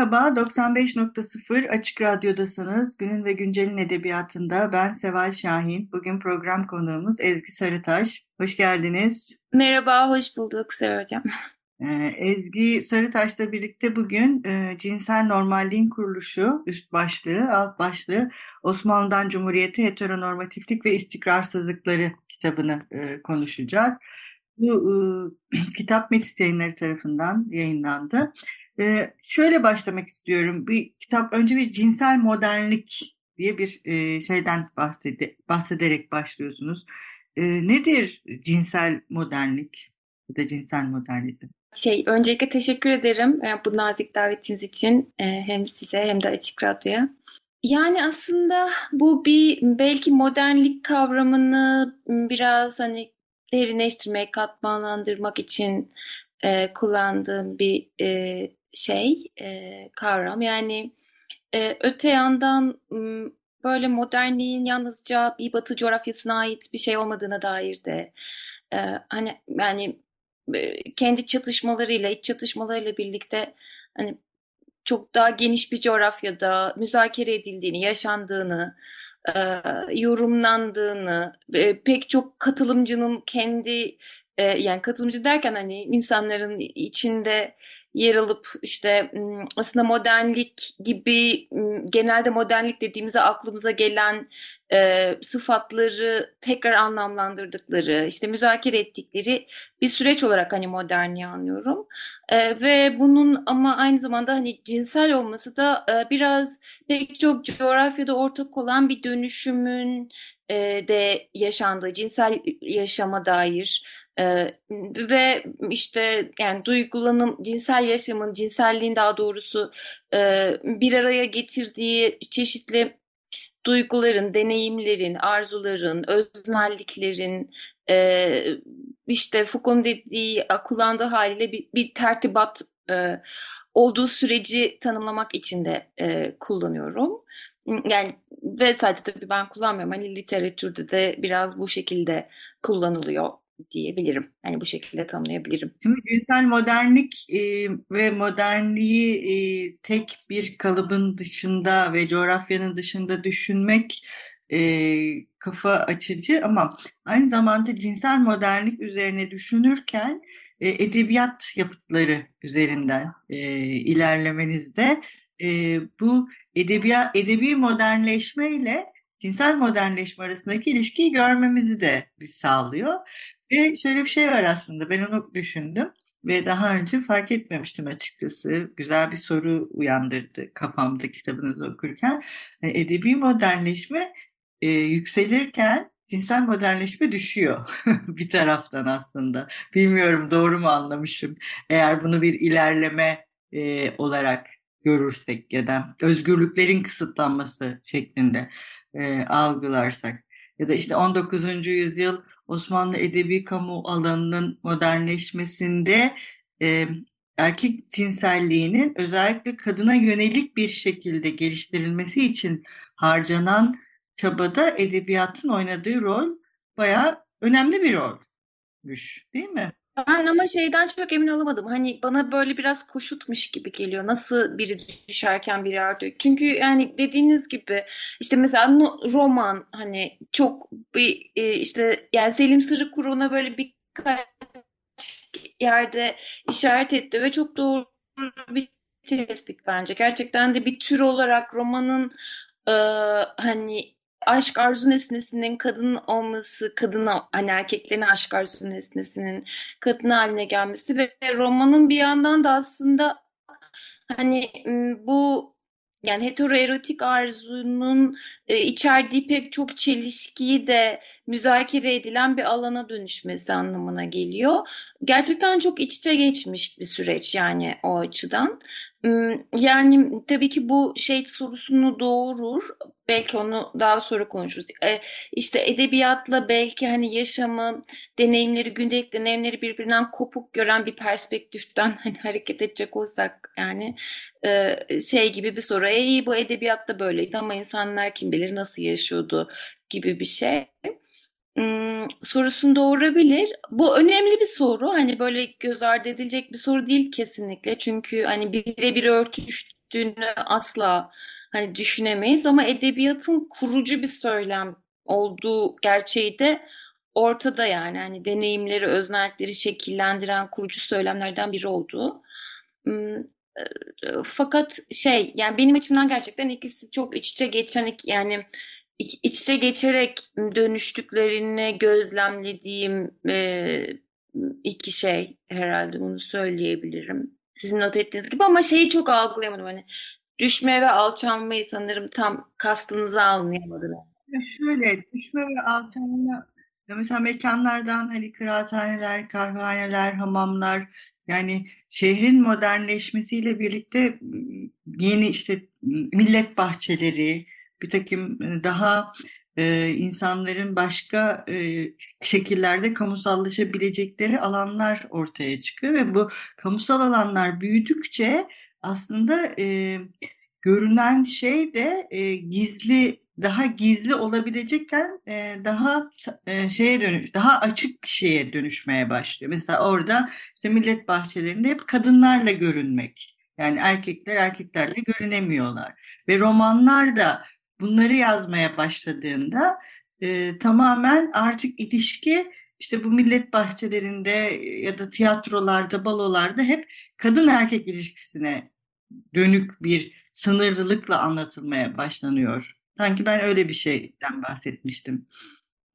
Merhaba, 95.0 Açık Radyo'dasınız. Günün ve Güncel'in edebiyatında ben Seval Şahin. Bugün program konuğumuz Ezgi Sarıtaş. Hoş geldiniz. Merhaba, hoş bulduk Seval Hocam. Ee, Ezgi Sarıtaş'la birlikte bugün e, Cinsel Normalliğin Kuruluşu, üst başlığı, alt başlığı Osmanlı'dan Cumhuriyete Heteronormatiflik ve İstikrarsızlıkları kitabını e, konuşacağız. Bu e, kitap Metis Yayınları tarafından yayınlandı. Ee, şöyle başlamak istiyorum. Bir kitap önce bir cinsel modernlik diye bir e, şeyden bahsede, bahsederek başlıyorsunuz. E, nedir cinsel modernlik ya da cinsel modernizm? Şey, öncelikle teşekkür ederim e, bu nazik davetiniz için e, hem size hem de Açık Radyo'ya. Yani aslında bu bir belki modernlik kavramını biraz hani derinleştirmek, katmanlandırmak için e, kullandığım bir e, şey, e, kavram. Yani e, öte yandan böyle modernliğin yalnızca bir batı coğrafyasına ait bir şey olmadığına dair de e, hani yani e, kendi çatışmalarıyla, iç çatışmalarıyla birlikte hani çok daha geniş bir coğrafyada müzakere edildiğini, yaşandığını, e, yorumlandığını, e, pek çok katılımcının kendi e, yani katılımcı derken hani insanların içinde yer alıp işte aslında modernlik gibi genelde modernlik dediğimizde aklımıza gelen e, sıfatları tekrar anlamlandırdıkları işte müzakere ettikleri bir süreç olarak hani modernliği anlıyorum. E, ve bunun ama aynı zamanda hani cinsel olması da e, biraz pek çok coğrafyada ortak olan bir dönüşümün e, de yaşandığı cinsel yaşama dair ee, ve işte yani duygulanım, cinsel yaşamın, cinselliğin daha doğrusu e, bir araya getirdiği çeşitli duyguların, deneyimlerin, arzuların, öznelliklerin, e, işte Foucault'un dediği, kullandığı haliyle bir, bir tertibat e, olduğu süreci tanımlamak için de e, kullanıyorum. Yani ve sadece tabii ben kullanmıyorum. Hani literatürde de biraz bu şekilde kullanılıyor diyebilirim. Yani bu şekilde tanımlayabilirim. Şimdi cinsel modernlik e, ve modernliği e, tek bir kalıbın dışında ve coğrafyanın dışında düşünmek e, kafa açıcı ama aynı zamanda cinsel modernlik üzerine düşünürken e, edebiyat yapıtları üzerinden e, ilerlemenizde e, bu edebiyat edebi modernleşme ile cinsel modernleşme arasındaki ilişkiyi görmemizi de biz sağlıyor. Ve şöyle bir şey var aslında ben onu düşündüm ve daha önce fark etmemiştim açıkçası. Güzel bir soru uyandırdı kafamda kitabınızı okurken. E, edebi modernleşme e, yükselirken cinsel modernleşme düşüyor bir taraftan aslında. Bilmiyorum doğru mu anlamışım. Eğer bunu bir ilerleme e, olarak görürsek ya da özgürlüklerin kısıtlanması şeklinde e, algılarsak ya da işte 19. yüzyıl Osmanlı edebi kamu alanının modernleşmesinde e, erkek cinselliğinin özellikle kadına yönelik bir şekilde geliştirilmesi için harcanan çabada edebiyatın oynadığı rol bayağı önemli bir rolmüş değil mi? Ben ama şeyden çok emin olamadım. Hani bana böyle biraz koşutmuş gibi geliyor. Nasıl biri düşerken biri artıyor. Çünkü yani dediğiniz gibi işte mesela roman hani çok bir e, işte yani Selim Sırıkuru böyle birkaç yerde işaret etti ve çok doğru bir tespit bence. Gerçekten de bir tür olarak romanın e, hani aşk arzu nesnesinin kadın olması, kadına hani erkeklerin aşk arzu nesnesinin kadın haline gelmesi ve romanın bir yandan da aslında hani bu yani heteroerotik arzunun e, içerdiği pek çok çelişkiyi de müzakere edilen bir alana dönüşmesi anlamına geliyor. Gerçekten çok iç içe geçmiş bir süreç yani o açıdan. Yani tabii ki bu şey sorusunu doğurur. Belki onu daha sonra konuşuruz. E, işte edebiyatla belki hani yaşamı, deneyimleri, gündelik deneyimleri birbirinden kopuk gören bir perspektiften hani hareket edecek olsak yani e, şey gibi bir soru. E, bu edebiyatta böyleydi ama insanlar kim bilir nasıl yaşıyordu gibi bir şey. Hmm, sorusunu doğurabilir. Bu önemli bir soru. Hani böyle göz ardı edilecek bir soru değil kesinlikle. Çünkü hani birebir örtüştüğünü asla hani düşünemeyiz ama edebiyatın kurucu bir söylem olduğu gerçeği de ortada yani. Hani deneyimleri, öznellikleri şekillendiren kurucu söylemlerden biri olduğu. Hmm, e, fakat şey yani benim açımdan gerçekten ikisi çok iç içe geçen yani içe geçerek dönüştüklerini gözlemlediğim e, iki şey herhalde bunu söyleyebilirim. Sizin not ettiğiniz gibi ama şeyi çok algılayamadım hani düşme ve alçalmayı sanırım tam kastınıza anlayamadım. Şöyle düşme ve alçalma mesela mekanlardan hani kıraathaneler, kahvehaneler, hamamlar yani şehrin modernleşmesiyle birlikte yeni işte millet bahçeleri, bir takım daha e, insanların başka e, şekillerde kamusallaşabilecekleri alanlar ortaya çıkıyor ve bu kamusal alanlar büyüdükçe aslında e, görünen şey de e, gizli daha gizli olabilecekken e, daha e, şeye dönüş, daha açık şeye dönüşmeye başlıyor. Mesela orada işte millet bahçelerinde hep kadınlarla görünmek. Yani erkekler erkeklerle görünemiyorlar. Ve romanlar da bunları yazmaya başladığında e, tamamen artık ilişki işte bu millet bahçelerinde ya da tiyatrolarda, balolarda hep kadın erkek ilişkisine dönük bir sınırlılıkla anlatılmaya başlanıyor. Sanki ben öyle bir şeyden bahsetmiştim.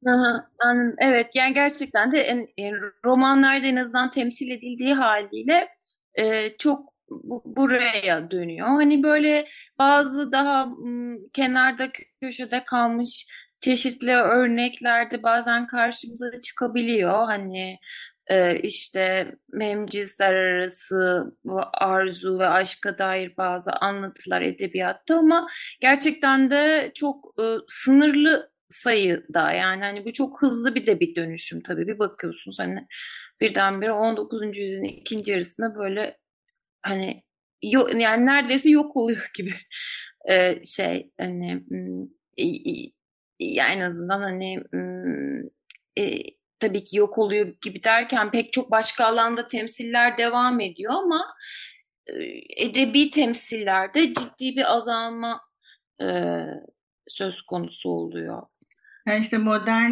Aha, anladım. Evet yani gerçekten de en, en, romanlarda en azından temsil edildiği haliyle e, çok bu, buraya dönüyor. Hani böyle bazı daha m, kenarda köşede kalmış çeşitli örneklerde bazen karşımıza çıkabiliyor. Hani e, işte hem arası arzu ve aşka dair bazı anlatılar edebiyatta ama gerçekten de çok e, sınırlı sayıda yani hani bu çok hızlı bir de bir dönüşüm tabii bir bakıyorsunuz hani birdenbire 19. yüzyılın ikinci yarısında böyle hani yok yani neredeyse yok oluyor gibi e, şey hani ya en azından hani e, tabii ki yok oluyor gibi derken pek çok başka alanda temsiller devam ediyor ama e, edebi temsillerde ciddi bir azalma e, söz konusu oluyor. Yani işte modern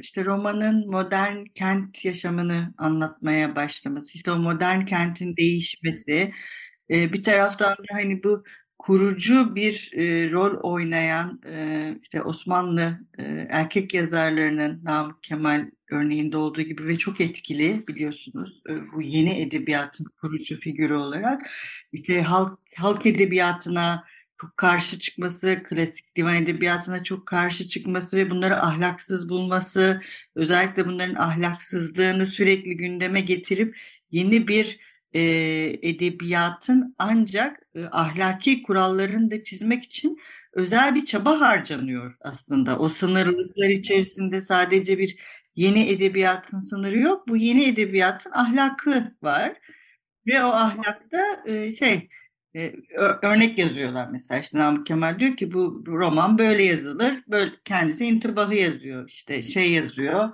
işte romanın modern kent yaşamını anlatmaya başlaması, işte o modern kentin değişmesi, bir taraftan da hani bu kurucu bir rol oynayan işte Osmanlı erkek yazarlarının Namık Kemal örneğinde olduğu gibi ve çok etkili biliyorsunuz bu yeni edebiyatın kurucu figürü olarak işte halk halk edebiyatına çok karşı çıkması, klasik divan edebiyatına çok karşı çıkması ve bunları ahlaksız bulması, özellikle bunların ahlaksızlığını sürekli gündeme getirip yeni bir e, edebiyatın ancak e, ahlaki kurallarını da çizmek için özel bir çaba harcanıyor aslında. O sınırlılıklar içerisinde sadece bir yeni edebiyatın sınırı yok. Bu yeni edebiyatın ahlakı var. Ve o ahlakta e, şey örnek yazıyorlar mesela işte Namık Kemal diyor ki bu roman böyle yazılır. Böyle kendisi intibahı yazıyor. işte şey yazıyor.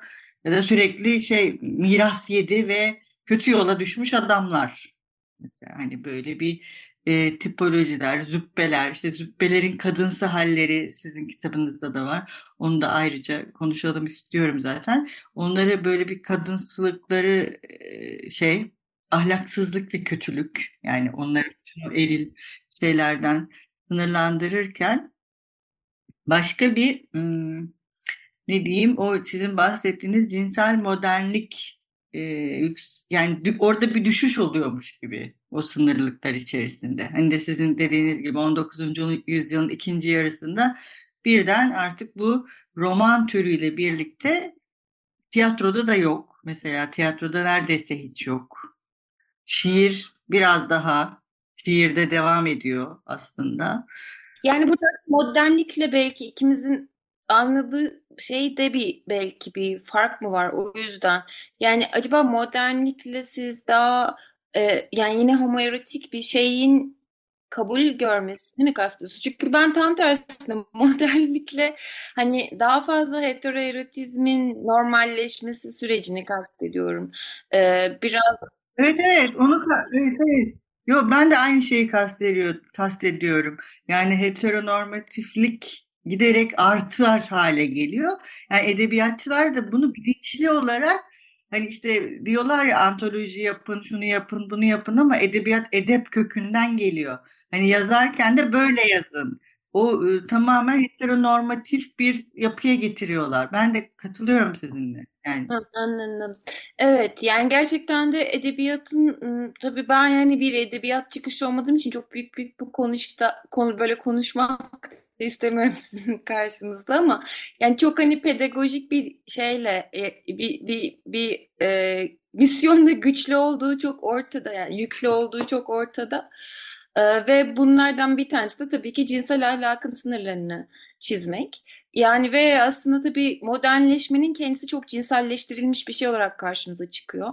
Ya da sürekli şey miras yedi ve kötü yola düşmüş adamlar. Mesela hani böyle bir e, tipolojiler, zübbeler, işte zübbelerin kadınsı halleri sizin kitabınızda da var. Onu da ayrıca konuşalım istiyorum zaten. Onları böyle bir kadınsılıkları e, şey ahlaksızlık ve kötülük yani onları eril şeylerden sınırlandırırken başka bir ne diyeyim o sizin bahsettiğiniz cinsel modernlik yani orada bir düşüş oluyormuş gibi o sınırlıklar içerisinde. Hani de sizin dediğiniz gibi 19. yüzyılın ikinci yarısında birden artık bu roman türüyle birlikte tiyatroda da yok. Mesela tiyatroda neredeyse hiç yok. Şiir biraz daha şiirde devam ediyor aslında. Yani burada modernlikle belki ikimizin anladığı şeyde bir belki bir fark mı var o yüzden. Yani acaba modernlikle siz daha e, yani yine homoerotik bir şeyin kabul görmesini mi kastediyorsunuz? Çünkü ben tam tersine modernlikle hani daha fazla heteroerotizmin normalleşmesi sürecini kastediyorum. Ee, biraz Evet evet onu evet evet. Yo ben de aynı şeyi kastediyor, kastediyorum. Yani heteronormatiflik giderek artar hale geliyor. Yani edebiyatçılar da bunu bilinçli olarak hani işte diyorlar ya antoloji yapın, şunu yapın, bunu yapın ama edebiyat edep kökünden geliyor. Hani yazarken de böyle yazın. O e, tamamen heteronormatif bir yapıya getiriyorlar. Ben de katılıyorum sizinle. Yani anladım. Evet yani gerçekten de edebiyatın tabii ben yani bir edebiyat çıkışı olmadığım için çok büyük büyük bu konuşta konu böyle konuşmak istemiyorum sizin karşınızda ama yani çok hani pedagojik bir şeyle e, bir bir bir e, misyonda güçlü olduğu çok ortada yani yüklü olduğu çok ortada. Ee, ve bunlardan bir tanesi de tabii ki cinsel ahlakın sınırlarını çizmek. Yani ve aslında tabii modernleşmenin kendisi çok cinselleştirilmiş bir şey olarak karşımıza çıkıyor.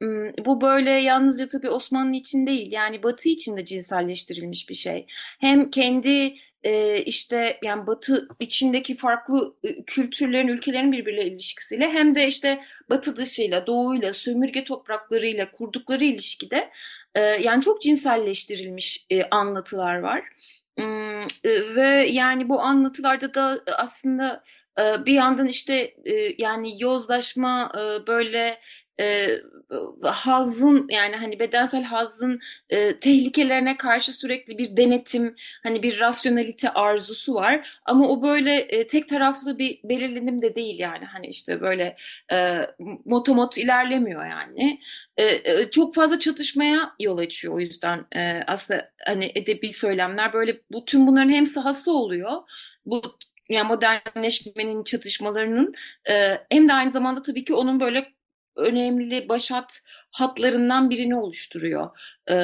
Hmm, bu böyle yalnızca tabii Osmanlı için değil yani Batı için de cinselleştirilmiş bir şey. Hem kendi e, işte yani Batı içindeki farklı kültürlerin, ülkelerin birbiriyle ilişkisiyle hem de işte Batı dışıyla, Doğuyla, sömürge topraklarıyla kurdukları ilişkide e, yani çok cinselleştirilmiş e, anlatılar var. Ve yani bu anlatılarda da aslında bir yandan işte yani yozlaşma böyle e, hazın yani hani bedensel hazın e, tehlikelerine karşı sürekli bir denetim hani bir rasyonalite arzusu var. Ama o böyle e, tek taraflı bir belirlenim de değil yani. Hani işte böyle e, motomot ilerlemiyor yani. E, e, çok fazla çatışmaya yol açıyor o yüzden e, aslında hani edebi söylemler. Böyle bu tüm bunların hem sahası oluyor bu yani modernleşmenin çatışmalarının e, hem de aynı zamanda tabii ki onun böyle önemli başat hatlarından birini oluştururuyor. Ee,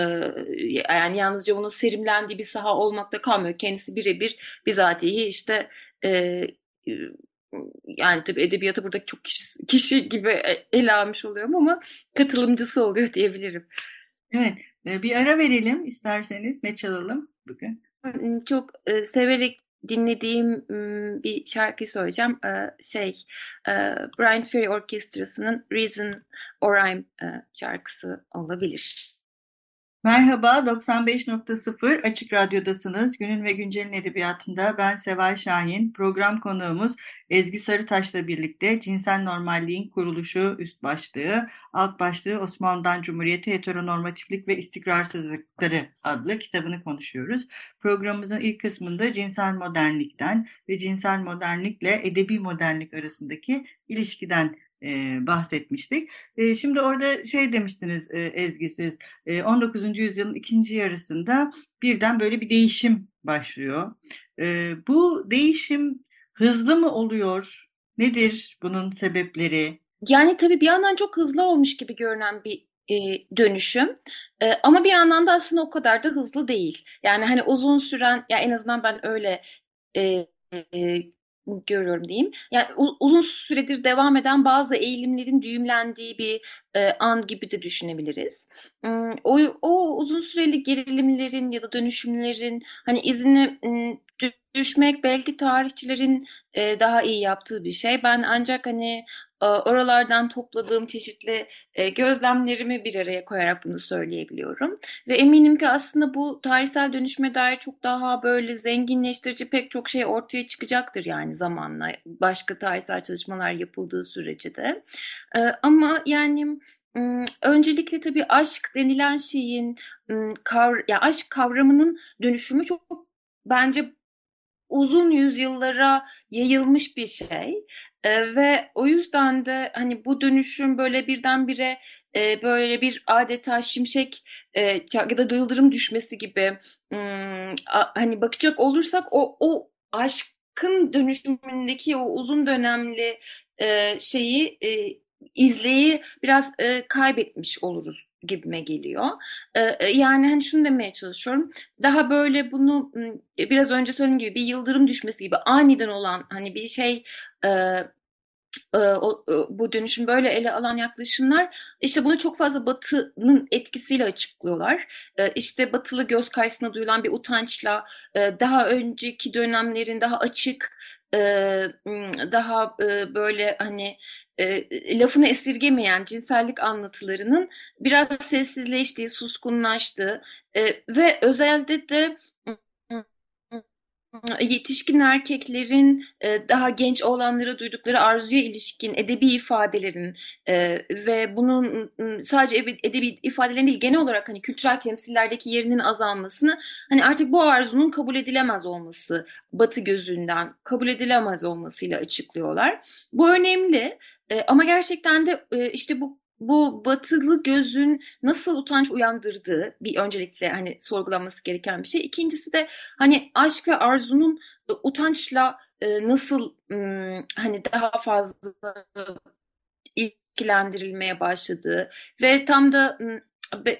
yani yalnızca bunun serimlendiği bir saha olmakta kalmıyor. Kendisi birebir bizatihi işte e, yani tabii edebiyatı burada çok kişi, kişi gibi ele almış oluyorum ama katılımcısı oluyor diyebilirim. Evet, e, bir ara verelim isterseniz. Ne çalalım bugün? Çok e, severek dinlediğim bir şarkı söyleyeceğim. Şey, Brian Ferry Orkestrası'nın Reason or I'm şarkısı olabilir. Merhaba, 95.0 Açık Radyo'dasınız. Günün ve Güncel'in edebiyatında ben Seval Şahin. Program konuğumuz Ezgi Sarıtaş'la birlikte Cinsel Normalliğin Kuruluşu üst başlığı, alt başlığı Osmanlı'dan Cumhuriyeti Heteronormatiflik ve İstikrarsızlıkları adlı kitabını konuşuyoruz. Programımızın ilk kısmında cinsel modernlikten ve cinsel modernlikle edebi modernlik arasındaki ilişkiden e, bahsetmiştik. E, şimdi orada şey demiştiniz e, Ezgi e, 19. yüzyılın ikinci yarısında birden böyle bir değişim başlıyor. E, bu değişim hızlı mı oluyor? Nedir bunun sebepleri? Yani tabii bir yandan çok hızlı olmuş gibi görünen bir e, dönüşüm. E, ama bir yandan da aslında o kadar da hızlı değil. Yani hani uzun süren, ya en azından ben öyle e, e, görüyorum diyeyim. Yani uzun süredir devam eden bazı eğilimlerin düğümlendiği bir e, an gibi de düşünebiliriz. Hmm, o, o uzun süreli gerilimlerin ya da dönüşümlerin hani izini düşmek belki tarihçilerin e, daha iyi yaptığı bir şey. Ben ancak hani oralardan topladığım çeşitli e, gözlemlerimi bir araya koyarak bunu söyleyebiliyorum. Ve eminim ki aslında bu tarihsel dönüşme dair çok daha böyle zenginleştirici pek çok şey ortaya çıkacaktır yani zamanla başka tarihsel çalışmalar yapıldığı sürece de. E, ama yani öncelikle tabii aşk denilen şeyin ya aşk kavramının dönüşümü çok bence uzun yüzyıllara yayılmış bir şey. Ve o yüzden de hani bu dönüşüm böyle birdenbire e, böyle bir adeta şimşek e, ya da yıldırım düşmesi gibi hmm, a, hani bakacak olursak o o aşk tıbbın dönüşümündeki o uzun dönemli e, şeyi e, izleyi biraz e, kaybetmiş oluruz gibime geliyor. E, e, yani hani şunu demeye çalışıyorum. Daha böyle bunu biraz önce söylediğim gibi bir yıldırım düşmesi gibi aniden olan hani bir şey e, e, bu dönüşüm böyle ele alan yaklaşımlar işte bunu çok fazla batının etkisiyle açıklıyorlar. E, işte batılı göz karşısına duyulan bir utançla e, daha önceki dönemlerin daha açık daha böyle hani lafını esirgemeyen cinsellik anlatılarının biraz sessizleştiği, suskunlaştığı ve özellikle de yetişkin erkeklerin e, daha genç olanlara duydukları arzuya ilişkin edebi ifadelerin e, ve bunun sadece edebi ifadelerin değil genel olarak hani kültürel temsillerdeki yerinin azalmasını hani artık bu arzunun kabul edilemez olması batı gözünden kabul edilemez olmasıyla açıklıyorlar. Bu önemli e, ama gerçekten de işte bu bu batılı gözün nasıl utanç uyandırdığı bir öncelikle hani sorgulanması gereken bir şey. İkincisi de hani aşk ve arzunun e, utançla e, nasıl hani daha fazla ilgilendirilmeye başladığı ve tam da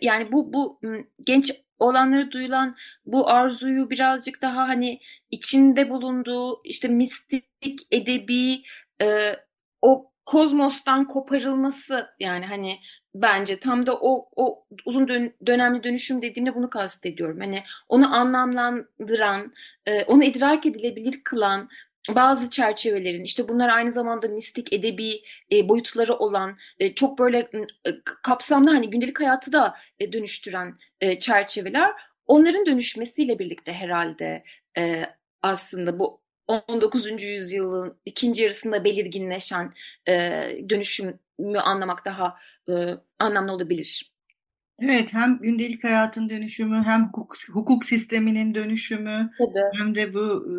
yani bu bu genç olanları duyulan bu arzuyu birazcık daha hani içinde bulunduğu işte mistik edebi e, o kozmostan koparılması yani hani bence tam da o o uzun dön, dönemli dönüşüm dediğimde bunu kastediyorum. Hani onu anlamlandıran, e, onu idrak edilebilir kılan bazı çerçevelerin işte bunlar aynı zamanda mistik edebi e, boyutları olan e, çok böyle e, kapsamlı hani gündelik hayatı da e, dönüştüren e, çerçeveler onların dönüşmesiyle birlikte herhalde e, aslında bu 19. yüzyılın ikinci yarısında belirginleşen e, dönüşümü anlamak daha e, anlamlı olabilir. Evet, hem gündelik hayatın dönüşümü, hem hukuk, hukuk sisteminin dönüşümü, Tabii. hem de bu e,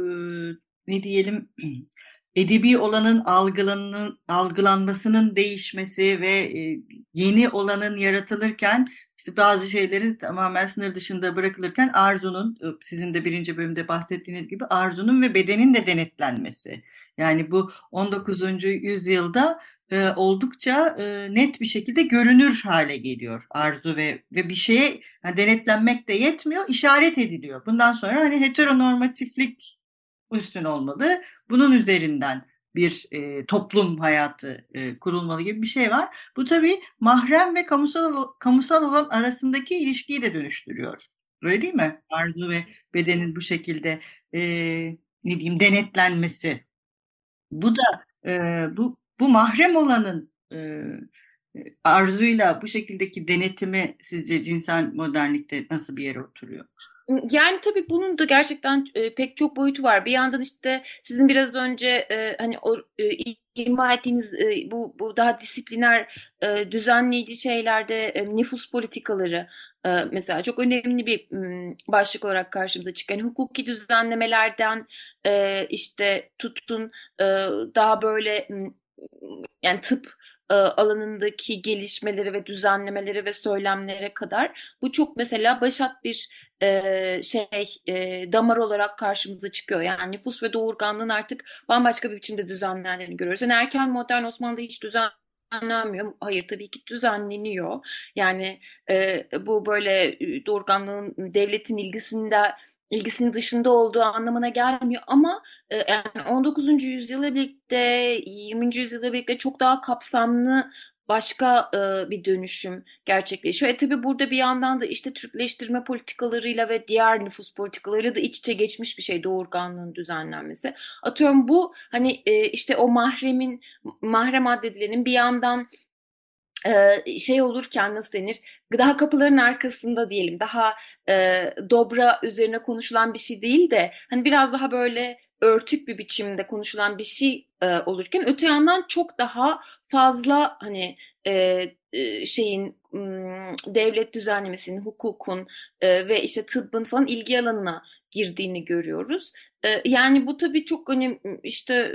ne diyelim edebi olanın algılanın, algılanmasının değişmesi ve e, yeni olanın yaratılırken işte bazı şeylerin tamamen sınır dışında bırakılırken arzunun, sizin de birinci bölümde bahsettiğiniz gibi arzunun ve bedenin de denetlenmesi. Yani bu 19. yüzyılda e, oldukça e, net bir şekilde görünür hale geliyor arzu ve ve bir şeye yani denetlenmek de yetmiyor, işaret ediliyor. Bundan sonra hani heteronormatiflik üstün olmalı. Bunun üzerinden bir e, toplum hayatı e, kurulmalı gibi bir şey var. Bu tabii mahrem ve kamusal kamusal olan arasındaki ilişkiyi de dönüştürüyor. Öyle değil mi? Arzu ve bedenin bu şekilde e, ne diyeyim denetlenmesi. Bu da e, bu bu mahrem olanın e, arzuyla bu şekildeki denetimi sizce cinsel modernlikte nasıl bir yere oturuyor? Yani tabii bunun da gerçekten e, pek çok boyutu var. Bir yandan işte sizin biraz önce e, hani o e, ima ettiğiniz e, bu bu daha disipliner e, düzenleyici şeylerde e, nüfus politikaları e, mesela çok önemli bir m, başlık olarak karşımıza çıkan yani hukuki düzenlemelerden e, işte tutun e, daha böyle m, yani tıp e, alanındaki gelişmeleri ve düzenlemeleri ve söylemlere kadar bu çok mesela başat bir e, şey e, damar olarak karşımıza çıkıyor. Yani nüfus ve doğurganlığın artık bambaşka bir biçimde düzenlendiğini görüyoruz. Yani erken modern Osmanlı'da hiç düzen düzenlenmiyor. Hayır tabii ki düzenleniyor. Yani e, bu böyle doğurganlığın devletin ilgisinde ilgisinin dışında olduğu anlamına gelmiyor ama e, yani 19. yüzyıla birlikte 20. yüzyıla birlikte çok daha kapsamlı başka e, bir dönüşüm gerçekleşiyor. E tabi burada bir yandan da işte Türkleştirme politikalarıyla ve diğer nüfus politikalarıyla da iç içe geçmiş bir şey doğurganlığın düzenlenmesi. Atıyorum bu hani e, işte o mahremin mahrem addedilenin bir yandan şey olurken nasıl denir? Daha kapıların arkasında diyelim. Daha e, dobra üzerine konuşulan bir şey değil de hani biraz daha böyle örtük bir biçimde konuşulan bir şey e, olurken öte yandan çok daha fazla hani e, e, şeyin devlet düzenlemesinin, hukukun ve işte tıbbın falan ilgi alanına girdiğini görüyoruz. Yani bu tabii çok hani işte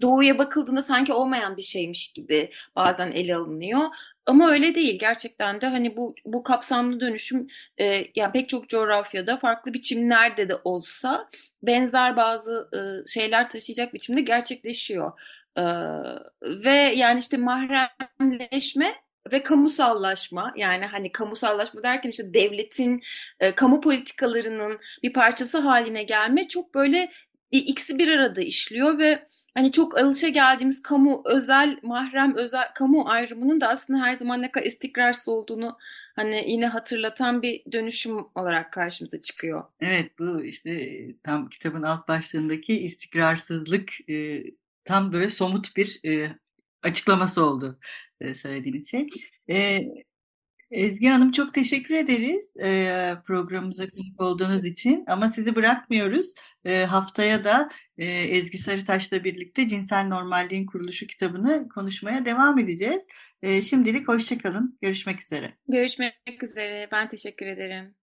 doğuya bakıldığında sanki olmayan bir şeymiş gibi bazen ele alınıyor. Ama öyle değil. Gerçekten de hani bu bu kapsamlı dönüşüm yani pek çok coğrafyada farklı biçimlerde de olsa benzer bazı şeyler taşıyacak biçimde gerçekleşiyor. Ve yani işte mahremleşme ve kamusallaşma yani hani kamusallaşma derken işte devletin e, kamu politikalarının bir parçası haline gelme çok böyle ikisi bir arada işliyor ve hani çok alışa geldiğimiz kamu özel mahrem özel kamu ayrımının da aslında her zaman ne kadar istikrarsız olduğunu hani yine hatırlatan bir dönüşüm olarak karşımıza çıkıyor. Evet bu işte tam kitabın alt başlığındaki istikrarsızlık e, tam böyle somut bir e, açıklaması oldu e, söylediğiniz şey. Ezgi Hanım çok teşekkür ederiz e, programımıza konuk olduğunuz için ama sizi bırakmıyoruz. E, haftaya da e, Ezgi Sarıtaş'la birlikte Cinsel Normalliğin Kuruluşu kitabını konuşmaya devam edeceğiz. Şimdilik hoşçakalın. Görüşmek üzere. Görüşmek üzere. Ben teşekkür ederim.